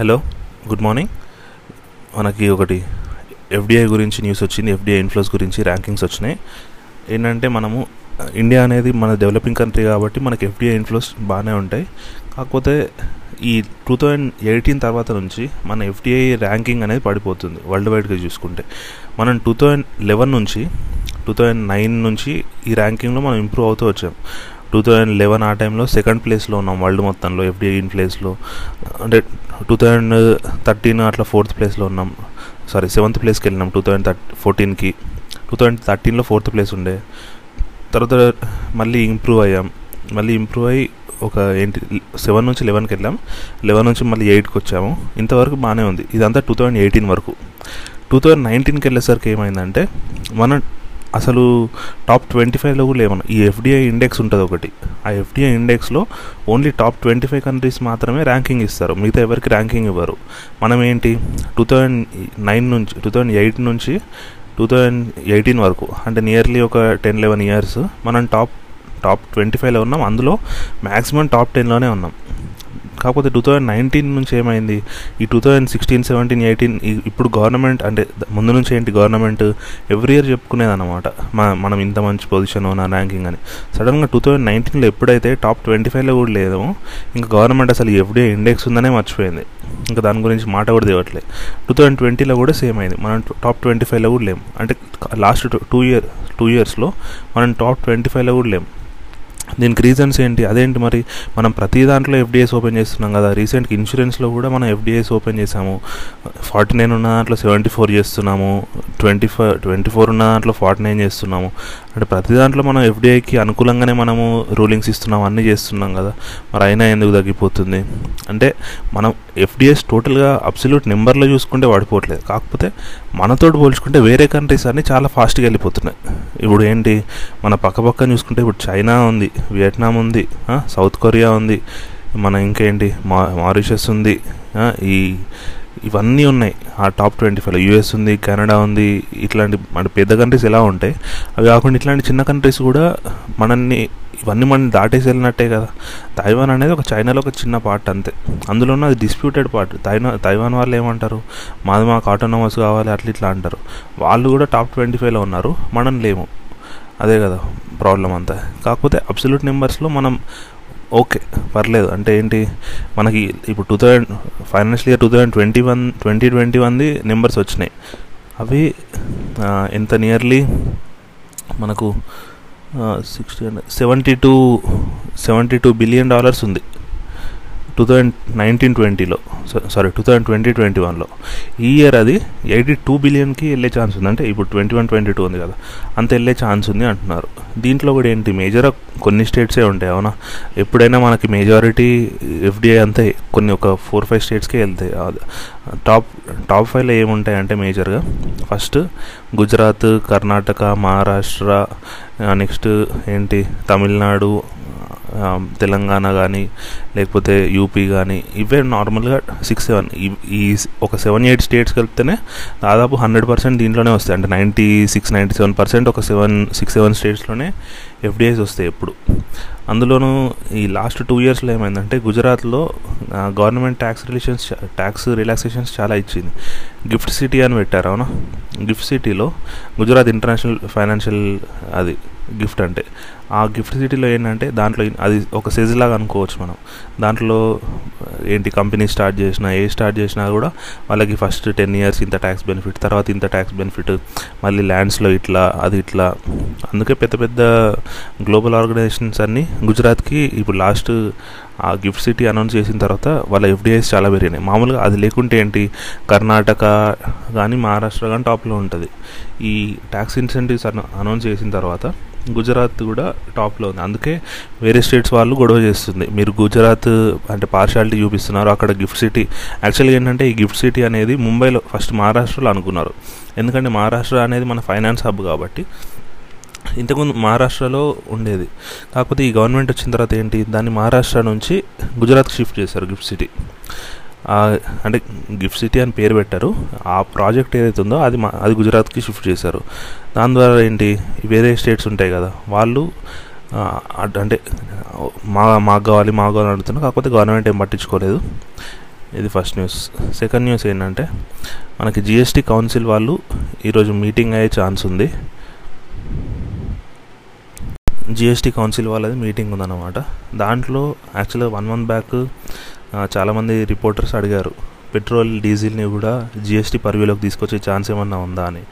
Hello good morning. మనకి ఒకటి FDI గురించి న్యూస్ వచ్చింది ఎఫ్డిఐ ఇన్ఫ్లోస్ గురించి ర్యాంకింగ్స్ వచ్చినాయి. ఏంటంటే మనము ఇండియా అనేది మన డెవలపింగ్ కంట్రీ కాబట్టి మనకి ఎఫ్డిఐ ఇన్ఫ్లోస్ బాగానే ఉంటాయి. కాకపోతే ఈ టూ థౌజండ్ ఎయిటీన్ తర్వాత నుంచి మన ఎఫ్డిఐ ర్యాంకింగ్ అనేది పడిపోతుంది వరల్డ్ వైడ్గా చూసుకుంటే. మనం టూ థౌజండ్ లెవెన్ నుంచి టూ థౌజండ్ నైన్ నుంచి ఈ ర్యాంకింగ్లో మనం ఇంప్రూవ్ అవుతూ వచ్చాం. టూ థౌజండ్ లెవెన్ ఆ టైంలో సెకండ్ ప్లేస్లో ఉన్నాం వరల్డ్ మొత్తంలో ఎఫ్డిఐ ఇన్ ప్లేస్లో అంటే టూ థౌజండ్ థర్టీన్ అట్లా ఫోర్త్ ప్లేస్లో ఉన్నాం. సారీ సెవెంత్ ప్లేస్కి వెళ్ళినాం టూ థౌజండ్ థర్టీ ఫోర్టీన్కి టూ థౌజండ్ థర్టీన్లో ఫోర్త్ ప్లేస్ ఉండే. తర్వాత మళ్ళీ ఇంప్రూవ్ అయ్యాం. మళ్ళీ ఇంప్రూవ్ అయ్యి ఒక ఏంటి సెవెన్ నుంచి లెవెన్కి వెళ్ళాం. లెవెన్ నుంచి మళ్ళీ ఎయిట్కి వచ్చాము. ఇంతవరకు బాగానే ఉంది. ఇదంతా టూ థౌజండ్ ఎయిటీన్ వరకు. టూ థౌజండ్ నైన్టీన్కి వెళ్ళేసరికి ఏమైందంటే మన అసలు టాప్ ట్వంటీ ఫైవ్లో కూడా లేవను. ఈ ఎఫ్డిఐ ఇండెక్స్ ఉంటుంది ఒకటి. ఆ FDI ఇండెక్స్లో only top twenty five countries మాత్రమే ర్యాంకింగ్ ఇస్తారు. మిగతా ఎవరికి ర్యాంకింగ్ ఇవ్వరు. మనం ఏంటి? టూ థౌజండ్ నైన్ నుంచి టూ థౌజండ్ ఎయిట్ నుంచి టూ థౌజండ్ ఎయిటీన్ వరకు అంటే నియర్లీ ఒక టెన్ లెవెన్ ఇయర్స్ మనం టాప్ టాప్ ట్వంటీ ఫైవ్లో ఉన్నాం. అందులో మ్యాక్సిమం టాప్ టెన్లోనే ఉన్నాం. కాకపోతే టూ థౌజండ్ నైన్టీన్ నుంచి ఏమైంది? ఈ two thousand sixteen seventeen eighteen ఇప్పుడు గవర్నమెంట్ అంటే ముందు నుంచి ఏంటి గవర్నమెంట్ ఎవ్రీ ఇయర్ చెప్పుకునేది అనమాట మనం ఇంత మంచి పొజిషన్ నా ర్యాంకింగ్ అని. సడన్గా టూ థౌజండ్ నైన్టీన్లో ఎప్పుడైతే టాప్ ట్వంటీ ఫైవ్లో కూడా లేదో ఇంకా గవర్నమెంట్ అసలు ఎఫ్డీఐ ఇండెక్స్ ఉందనే మర్చిపోయింది. ఇంకా దాని గురించి మాట కూడా తేవట్లేదు టూ థౌజండ్ ట్వంటీలో కూడా సేమ్ అయింది. మనం టాప్ ట్వంటీ ఫైవ్లో కూడా లేము అంటే లాస్ట్ టూ ఇయర్ టూ ఇయర్స్లో మనం టాప్ ట్వంటీ ఫైవ్లో కూడా లేము దీనికి రీజన్స్ ఏంటి? అదేంటి మరి? మనం ప్రతి దాంట్లో ఎఫ్డిఎస్ ఓపెన్ చేస్తున్నాం కదా. రీసెంట్గా ఇన్సూరెన్స్లో కూడా మనం ఎఫ్డిఎస్ ఓపెన్ చేసాము ఫార్టీ నైన్ ఉన్న దాంట్లో సెవెంటీ ఫోర్ చేస్తున్నాము. ట్వంటీ ఫైవ్ ట్వంటీ ఫోర్ ఉన్న దాంట్లో ఫార్టీ నైన్ చేస్తున్నాము. అంటే ప్రతి దాంట్లో మనం ఎఫ్డిఐకి అనుకూలంగానే మనము రూలింగ్స్ ఇస్తున్నాం అన్నీ చేస్తున్నాం కదా. మరి అయినా ఎందుకు తగ్గిపోతుంది? అంటే మనం ఎఫ్డిఎస్ టోటల్గా అబ్సల్యూట్ నెంబర్లో చూసుకుంటే పడిపోవట్లేదు కాకపోతే మనతో పోల్చుకుంటే వేరే కంట్రీస్ అన్నీ చాలా ఫాస్ట్గా వెళ్ళిపోతున్నాయి. ఇప్పుడు ఏంటి? మన పక్కపక్క చూసుకుంటే ఇప్పుడు చైనా ఉంది వియట్నాం ఉంది సౌత్ కొరియా ఉంది మన ఇంకేంటి? మా మారిషస్ ఉంది ఈ ఇవన్నీ ఉన్నాయి. ఆ టాప్ ట్వంటీ ఫైవ్ యూఎస్ ఉంది కెనడా ఉంది ఇట్లాంటి అంటే పెద్ద కంట్రీస్ ఎలా ఉంటాయి అవి కాకుండా ఇట్లాంటి చిన్న కంట్రీస్ కూడా మనల్ని ఇవన్నీ మనం దాటేసి వెళ్ళినట్టే కదా. తైవాన్ అనేది ఒక చైనాలో ఒక చిన్న పార్ట్ అంతే. అందులో అది డిస్ప్యూటెడ్ పార్ట్ తైనా తైవాన్ వాళ్ళు ఏమంటారు? మాది మాకు ఆటోనమస్ కావాలి అట్లా ఇట్లా అంటారు. వాళ్ళు కూడా టాప్ ట్వంటీ ఫైవ్లో ఉన్నారు మనం లేము. అదే కదా ప్రాబ్లం అంతా. కాకపోతే అబ్సల్యూట్ నెంబర్స్లో మనం ఓకే పర్లేదు. అంటే ఏంటి మనకి ఇప్పుడు two thousand financial year two thousand twenty one twenty twenty వన్ది నెంబర్స్ వచ్చినాయి. అవి ఎంత నియర్లీ మనకు sixty seventy two seventy two billion dollars ఉంది. టూ థౌజండ్ నైన్టీన్ ట్వంటీలో sorry two thousand twenty twenty వన్లో. ఈ ఇయర్ అది ఎయిటీ టూ బిలియన్కి వెళ్ళే ఛాన్స్ ఉంది. అంటే ఇప్పుడు ట్వంటీ వన్ ట్వంటీ టూ ఉంది కదా అంత వెళ్ళే ఛాన్స్ ఉంది అంటున్నారు. దీంట్లో కూడా ఏంటి మేజర్ కొన్ని స్టేట్సే ఉంటాయి అవునా? ఎప్పుడైనా మనకి మెజారిటీ ఎఫ్డిఐ అంతా కొన్ని ఒక ఫోర్ ఫైవ్ స్టేట్స్కే వెళ్తాయి. టాప్ టాప్ ఫైవ్లో ఏముంటాయి అంటే మేజర్గా ఫస్ట్ గుజరాత్ కర్ణాటక మహారాష్ట్ర నెక్స్ట్ ఏంటి తమిళనాడు తెలంగాణ కానీ లేకపోతే యూపీ కానీ ఇవే నార్మల్గా సిక్స్ సెవెన్ ఈ ఒక సెవెన్ ఎయిట్ స్టేట్స్ కలిపితేనే దాదాపు హండ్రెడ్ పర్సెంట్ దీంట్లోనే వస్తాయి. అంటే ninety six ninety seven percent ఒక సెవెన్ సిక్స్ సెవెన్ స్టేట్స్లోనే ఎఫ్డిఐస్ వస్తాయి ఎప్పుడు. అందులోనూ ఈ లాస్ట్ టూ ఇయర్స్లో ఏమైందంటే గుజరాత్లో government tax relations tax relaxations చాలా ఇచ్చింది. గిఫ్ట్ సిటీ అని పెట్టారు అవునా? గిఫ్ట్ సిటీలో గుజరాత్ ఇంటర్నేషనల్ ఫైనాన్షియల్ అది గిఫ్ట్ అంటే. ఆ గిఫ్ట్ సిటీలో ఏంటంటే దాంట్లో అది ఒక సెజ్ లాగా అనుకోవచ్చు మనం. దాంట్లో ఏంటి కంపెనీ స్టార్ట్ చేసినా ఏ స్టార్ట్ చేసినా కూడా వాళ్ళకి ఫస్ట్ టెన్ ఇయర్స్ ఇంత ట్యాక్స్ బెనిఫిట్ తర్వాత ఇంత ట్యాక్స్ బెనిఫిట్ మళ్ళీ ల్యాండ్స్లో ఇట్లా అది ఇట్లా. అందుకే పెద్ద పెద్ద గ్లోబల్ ఆర్గనైజేషన్స్ అన్నీ గుజరాత్కి ఇప్పుడు లాస్ట్ ఆ గిఫ్ట్ సిటీ అనౌన్స్ చేసిన తర్వాత వాళ్ళ ఎఫ్డిఐస్ చాలా పెరిగినాయి. మామూలుగా అది లేకుంటే ఏంటి కర్ణాటక కానీ మహారాష్ట్ర కానీ టాప్లో ఉంటుంది. ఈ ట్యాక్స్ ఇన్సెంటివ్స్ అనౌన్స్ చేసిన తర్వాత గుజరాత్ కూడా టాప్లో ఉంది. అందుకే వేరే స్టేట్స్ వాళ్ళు గొడవ చేస్తుంది. మీరు గుజరాత్ అంటే పార్షాలిటీ చూపిస్తున్నారు. అక్కడ గిఫ్ట్ సిటీ యాక్చువల్గా ఏంటంటే ఈ గిఫ్ట్ సిటీ అనేది ముంబైలో ఫస్ట్ మహారాష్ట్రలో అనుకున్నారు. ఎందుకంటే మహారాష్ట్ర అనేది మన ఫైనాన్స్ హబ్ కాబట్టి ఇంతకుముందు మహారాష్ట్రలో ఉండేది. కాకపోతే ఈ గవర్నమెంట్ వచ్చిన తర్వాత ఏంటి? దాన్ని మహారాష్ట్ర నుంచి గుజరాత్కి షిఫ్ట్ చేశారు గిఫ్ట్ సిటీ అంటే గిఫ్ట్ సిటీ అని పేరు పెట్టారు. ఆ ప్రాజెక్ట్ ఏదైతే ఉందో అది మా అది గుజరాత్కి షిఫ్ట్ చేశారు. దాని ద్వారా ఏంటి వేరే స్టేట్స్ ఉంటాయి కదా వాళ్ళు అంటే మా మాకు కావాలి మాకు కావాలి అడుగుతున్నారు. కాకపోతే గవర్నమెంట్ ఏం పట్టించుకోలేదు. ఇది ఫస్ట్ న్యూస్. సెకండ్ న్యూస్ ఏంటంటే మనకి జిఎస్టీ కౌన్సిల్ వాళ్ళు ఈరోజు మీటింగ్ అయ్యే ఛాన్స్ ఉంది. జిఎస్టీ కౌన్సిల్ వాళ్ళది మీటింగ్ ఉందన్నమాట. దాంట్లో యాక్చువల్గా వన్ మంత్ బ్యాక్ చాలామంది రిపోర్టర్స్ అడిగారు పెట్రోల్ డీజిల్ని కూడా జిఎస్టీ పరివిలోకి తీసుకొచ్చే ఛాన్స్ ఏమన్నా ఉందా? అని.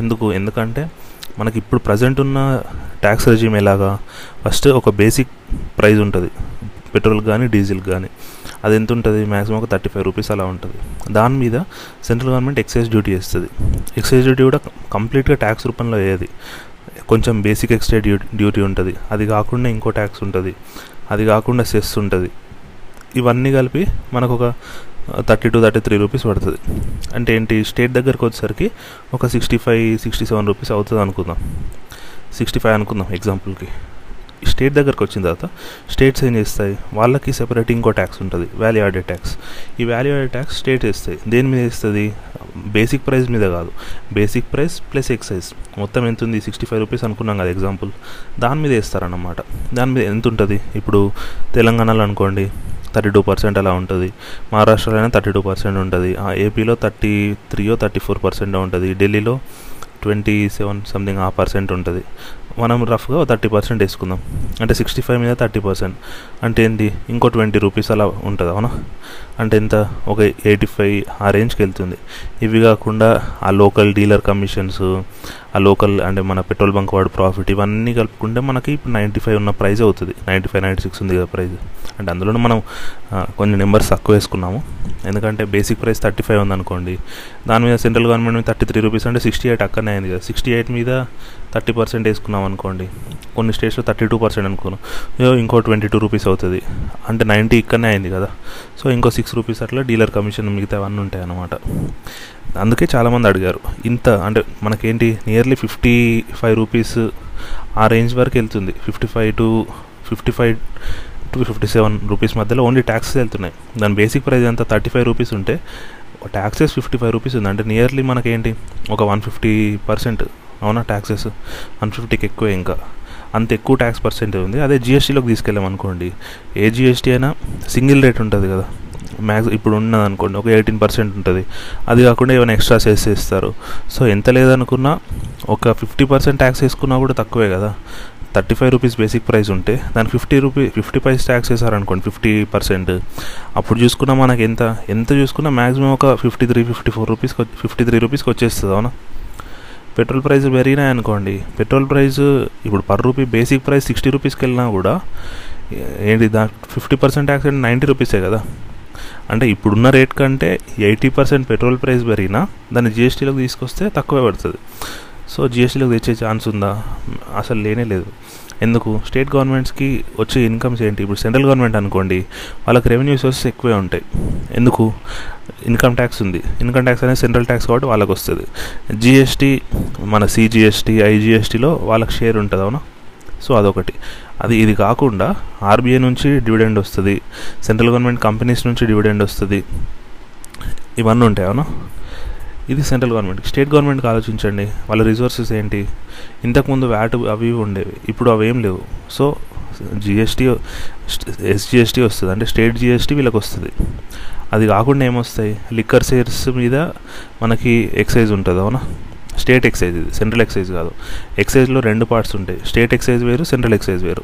ఎందుకు? ఎందుకంటే మనకి ఇప్పుడు ప్రజెంట్ ఉన్న ట్యాక్స్ రెజీమ్ ఎలాగా? ఫస్ట్ ఒక బేసిక్ ప్రైస్ ఉంటుంది పెట్రోల్ కానీ డీజిల్ కానీ అది ఎంత ఉంటుంది? మ్యాక్సిమం ఒక థర్టీ ఫైవ్ రూపీస్ అలా ఉంటుంది. దాని మీద సెంట్రల్ గవర్నమెంట్ ఎక్సైజ్ డ్యూటీ వేస్తుంది ఎక్సైజ్ డ్యూటీ కూడా కంప్లీట్గా ట్యాక్స్ రూపంలో వేయది కొంచెం బేసిక్ ఎక్స్ట్రా డ్యూటీ డ్యూటీ ఉంటుంది. అది కాకుండా ఇంకో ట్యాక్స్ ఉంటుంది. అది కాకుండా సెస్ ఉంటుంది. ఇవన్నీ కలిపి మనకు ఒక thirty to thirty three rupees పడుతుంది. అంటే ఏంటి స్టేట్ దగ్గరికి వచ్చేసరికి ఒక sixty five sixty seven rupees అవుతుంది అనుకుందాం. సిక్స్టీ ఫైవ్ అనుకుందాం ఎగ్జాంపుల్కి స్టేట్ దగ్గరకు వచ్చిన తర్వాత స్టేట్స్ ఏం చేస్తాయి? వాళ్ళకి సెపరేట్ ఇంకో ట్యాక్స్ ఉంటుంది వాల్యూ యాడెడ్ ట్యాక్స్ ఈ వాల్యూ యాడెడ్ ట్యాక్స్ స్టేట్ వేస్తాయి. దేని మీద వేస్తుంది? బేసిక్ ప్రైస్ మీద కాదు. బేసిక్ ప్రైస్ ప్లస్ ఎక్సైజ్ మొత్తం ఎంత ఉంది? సిక్స్టీ ఫైవ్ రూపీస్ అనుకున్నాం కదా ఎగ్జాంపుల్ దాని మీద వేస్తారన్నమాట. దాని మీద ఎంత ఉంటుంది? ఇప్పుడు తెలంగాణలో అనుకోండి థర్టీ టూ పర్సెంట్ అలా ఉంటుంది. మహారాష్ట్రలో అయినా థర్టీ టూ పర్సెంట్ ఉంటుంది ఏపీలో థర్టీ త్రీయో థర్టీ ఫోర్ పర్సెంట్ ఉంటుంది. ఢిల్లీలో ట్వంటీ సెవెన్ సంథింగ్ ఆ పర్సెంట్ ఉంటుంది. మనం రఫ్గా థర్టీ పర్సెంట్ వేసుకుందాం. అంటే సిక్స్టీ ఫైవ్ మీద థర్టీ పర్సెంట్ అంటే ఏంటి ఇంకో ట్వంటీ రూపీస్ అలా ఉంటుంది అవునా? అంటే ఎంత? ఒక ఎయిటీ ఫైవ్ ఆ రేంజ్కి వెళ్తుంది. ఇవి కాకుండా ఆ లోకల్ డీలర్ కమిషన్స్ ఆ లోకల్ అంటే మన పెట్రోల్ బంక్ వాడు ప్రాఫిట్ ఇవన్నీ కలుపుకుంటే మనకి ఇప్పుడు నైంటీ ఫైవ్ ఉన్న ప్రైస్ అవుతుంది. నైంటీ ఫైవ్ నైంటీ సిక్స్ ఉంది కదా ప్రైస్ అంటే అందులోనూ మనం కొన్ని నెంబర్స్ తక్కువ వేసుకున్నాము. ఎందుకంటే బేసిక్ ప్రైస్ థర్టీ ఫైవ్ ఉందనుకోండి. దాని మీద సెంట్రల్ గవర్నమెంట్ మీద థర్టీ త్రీ రూపీస్ అంటే సిక్స్టీ ఎయిట్ అక్కడనే అయింది కదా. సిక్స్టీ ఎయిట్ మీద థర్టీ పర్సెంట్ వేసుకున్నాం అనుకోండి కొన్ని స్టేట్స్లో థర్టీ టూ పర్సెంట్ అనుకున్నాం ఇంకో ట్వంటీ టూ రూపీస్ అవుతుంది. అంటే నైంటీ ఇక్కడనే అయింది కదా. సో ఇంకో సిక్స్ రూపీస్ అట్లా డీలర్ కమిషన్ మిగతా అవన్నీ ఉంటాయి అన్నమాట అందుకే చాలామంది అడిగారు ఇంత అంటే మనకేంటి నియర్లీ ఫిఫ్టీ ఫైవ్ రూపీస్ ఆ రేంజ్ వరకు వెళ్తుంది. Fifty five to fifty five to fifty seven rupees మధ్యలో ఓన్లీ ట్యాక్సెస్ వెళ్తున్నాయి. దాని బేసిక్ ప్రైస్ అంతా థర్టీ ఫైవ్ రూపీస్ ఉంటే ట్యాక్సెస్ ఫిఫ్టీ ఫైవ్ రూపీస్ ఉంది. అంటే నియర్లీ మనకేంటి? ఒక వన్ ఫిఫ్టీ పర్సెంట్ అవునా ట్యాక్సెస్ వన్ ఫిఫ్టీకి ఎక్కువ ఇంకా. అంత ఎక్కువ ట్యాక్స్ పర్సెంటేజ్ ఉంది. అదే జిఎస్టీలోకి తీసుకెళ్ళాం అనుకోండి. ఏ జిఎస్టీ అయినా సింగిల్ రేట్ ఉంటుంది కదా. మ్యాక్స్ ఇప్పుడు ఉన్నది అనుకోండి ఒక ఎయిటీన్ పర్సెంట్ ఉంటుంది. అది కాకుండా ఏమైనా ఎక్స్ట్రా సెస్ ఇస్తారు సో ఎంత లేదనుకున్నా ఒక ఫిఫ్టీ పర్సెంట్ ట్యాక్స్ వేసుకున్నా కూడా తక్కువే కదా. Thirty five rupees basic price ఉంటే దాని fifty rupee fifty paise tax వేసారనుకోండి fifty percent. అప్పుడు చూసుకున్నా మనకి ఎంత ఎంత చూసుకున్నా మ్యాక్సిమం ఒక fifty three fifty four rupees fifty three రూపీస్కి వచ్చేస్తుంది అవునా? పెట్రోల్ ప్రైస్ పెరిగినాయి అనుకోండి పెట్రోల్ ప్రైస్ ఇప్పుడు per rupee basic price sixty రూపీస్కి వెళ్ళినా కూడా ఏంటి దా ఫిఫ్టీ పర్సెంట్ ట్యాక్స్ అంటే నైంటీ రూపీసే కదా? అంటే ఇప్పుడున్న రేట్ కంటే ఎయిటీ పర్సెంట్ పెట్రోల్ ప్రైస్ పెరిగినా దాన్ని జిఎస్టీలోకి తీసుకొస్తే తక్కువే పడుతుంది. సో జిఎస్టీలోకి తెచ్చే ఛాన్స్ ఉందా? అసలు లేనే లేదు. ఎందుకు? స్టేట్ గవర్నమెంట్స్కి వచ్చే ఇన్కమ్స్ ఏంటి? ఇప్పుడు సెంట్రల్ గవర్నమెంట్ అనుకోండి వాళ్ళకి రెవెన్యూ సోర్సెస్ ఎక్కువే ఉంటాయి. ఎందుకు? ఇన్కమ్ ట్యాక్స్ ఉంది. ఇన్కమ్ ట్యాక్స్ అనేది సెంట్రల్ ట్యాక్స్ కాబట్టి వాళ్ళకి వస్తుంది. జిఎస్టీ మన సిజిఎస్టీ ఐజిఎస్టీలో వాళ్ళకి షేర్ ఉంటుంది అవునా? సో అదొకటి. అది ఇది కాకుండా ఆర్బీఐ నుంచి డివిడెండ్ వస్తుంది. సెంట్రల్ గవర్నమెంట్ కంపెనీస్ నుంచి డివిడెండ్ వస్తుంది. ఇవన్నీ ఉంటాయి అవునా? ఇది సెంట్రల్ గవర్నమెంట్. స్టేట్ గవర్నమెంట్కి ఆలోచించండి. వాళ్ళ రిసోర్సెస్ ఏంటి? ఇంతకుముందు వ్యాట్ అవి ఉండేవి. ఇప్పుడు అవి ఏం లేవు. సో జిఎస్టీ ఎస్జిఎస్టీ వస్తుంది. అంటే స్టేట్ జిఎస్టీ వీళ్ళకి వస్తుంది. అది కాకుండా ఏమొస్తాయి? లిక్కర్ సేల్స్ మీద మనకి ఎక్సైజ్ ఉంటుంది అవునా? స్టేట్ ఎక్సైజ్ ఇది. సెంట్రల్ ఎక్సైజ్ కాదు. ఎక్సైజ్లో రెండు పార్ట్స్ ఉంటాయి. స్టేట్ ఎక్సైజ్ వేరు సెంట్రల్ ఎక్సైజ్ వేరు.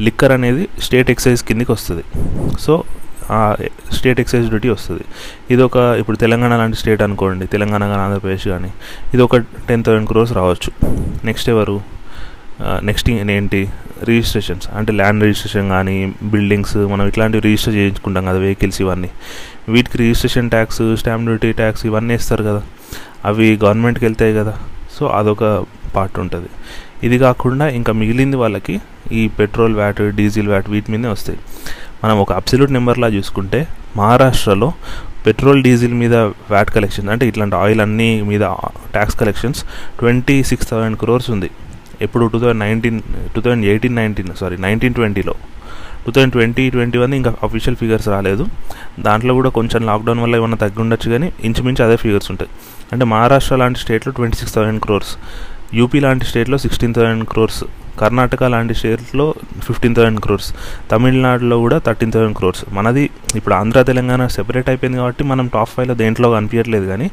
లిక్కర్ అనేది స్టేట్ ఎక్సైజ్ కిందికి వస్తుంది. సో స్టేట్ ఎక్సైజ్ డ్యూటీ వస్తుంది. ఇది ఒక ఇప్పుడు తెలంగాణ లాంటి స్టేట్ అనుకోండి తెలంగాణ కానీ ఆంధ్రప్రదేశ్ కానీ ఇది ఒక టెన్ థౌసండ్ క్రోర్స్ రావచ్చు. నెక్స్ట్ ఎవరు? నెక్స్ట్ ఏంటి? రిజిస్ట్రేషన్స్ అంటే ల్యాండ్ రిజిస్ట్రేషన్ కానీ బిల్డింగ్స్ మనం ఇట్లాంటివి రిజిస్టర్ చేయించుకుంటాం కదా వెహికల్స్ ఇవన్నీ. వీటికి registration tax stamp duty tax ఇవన్నీ వేస్తారు కదా. అవి గవర్నమెంట్కి వెళ్తాయి కదా. సో అదొక పార్ట్ ఉంటుంది. ఇది కాకుండా ఇంకా మిగిలింది వాళ్ళకి ఈ పెట్రోల్ వ్యాట్ డీజిల్ వ్యాట్ వీటి మీదే వస్తాయి. మనం ఒక అబ్సల్యూట్ నెంబర్లా చూసుకుంటే మహారాష్ట్రలో పెట్రోల్ డీజిల్ మీద వ్యాట్ కలెక్షన్ అంటే ఇట్లాంటి ఆయిల్ అన్నీ మీద tax collections twenty six thousand crores ఉంది. ఎప్పుడు two thousand nineteen two thousand eighteen nineteen sorry nineteen ట్వంటీలో two thousand twenty twenty one ఇంకా అఫీషియల్ ఫిగర్స్ రాలేదు. దాంట్లో కూడా కొంచెం లాక్డౌన్ వల్ల ఏమైనా తగ్గి ఉండొచ్చు కానీ ఇంచుమించు అదే ఫిగర్స్ ఉంటాయి. అంటే మహారాష్ట్ర లాంటి స్టేట్లో twenty six thousand crores UP లాంటి స్టేట్లో సిక్స్టీన్ థౌసండ్ క్రోర్స్ కర్ణాటక లాంటి స్టేట్లో ఫిఫ్టీన్ థౌసండ్ క్రోర్స్ తమిళనాడులో కూడా థర్టీన్ థౌసండ్ క్రోర్స్ మనది ఇప్పుడు ఆంధ్ర తెలంగాణ సెపరేట్ అయిపోయింది కాబట్టి మనం టాప్ ఫైవ్లో దేంట్లో కనిపించట్లేదు కానీ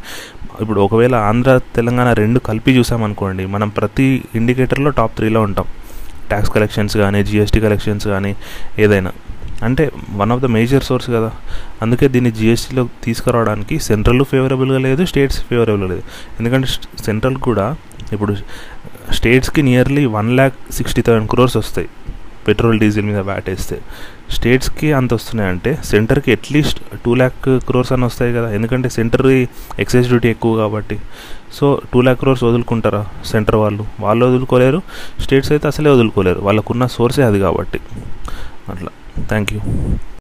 ఇప్పుడు ఒకవేళ ఆంధ్ర తెలంగాణ రెండు కలిపి చూసామనుకోండి మనం ప్రతి ఇండికేటర్లో టాప్ త్రీలో ఉంటాం. ట్యాక్స్ కలెక్షన్స్ కానీ జిఎస్టీ కలెక్షన్స్ కానీ ఏదైనా. అంటే one of the major source కదా. అందుకే దీన్ని జిఎస్టీలో తీసుకురావడానికి సెంట్రల్ ఫేవరబుల్గా లేదు స్టేట్స్ ఫేవరబుల్గా లేదు. ఎందుకంటే సెంట్రల్ కూడా ఇప్పుడు స్టేట్స్కి nearly one lakh sixty thousand crores వస్తాయి. పెట్రోల్ డీజిల్ మీద వ్యాట్ వేస్తే స్టేట్స్కి అంత వస్తున్నాయంటే సెంటర్కి అట్లీస్ట్ టూ ల్యాక్ క్రోర్స్ అని వస్తాయి కదా. ఎందుకంటే సెంటర్ ఎక్సైజ్ డ్యూటీ ఎక్కువ కాబట్టి. సో టూ ల్యాక్ క్రోర్స్ వదులుకుంటారా సెంటర్ వాళ్ళు? వాళ్ళు వదులుకోలేరు స్టేట్స్ అయితే అసలే వదులుకోలేరు. వాళ్ళకున్న సోర్సే అది కాబట్టి. అట్లా. Thank you.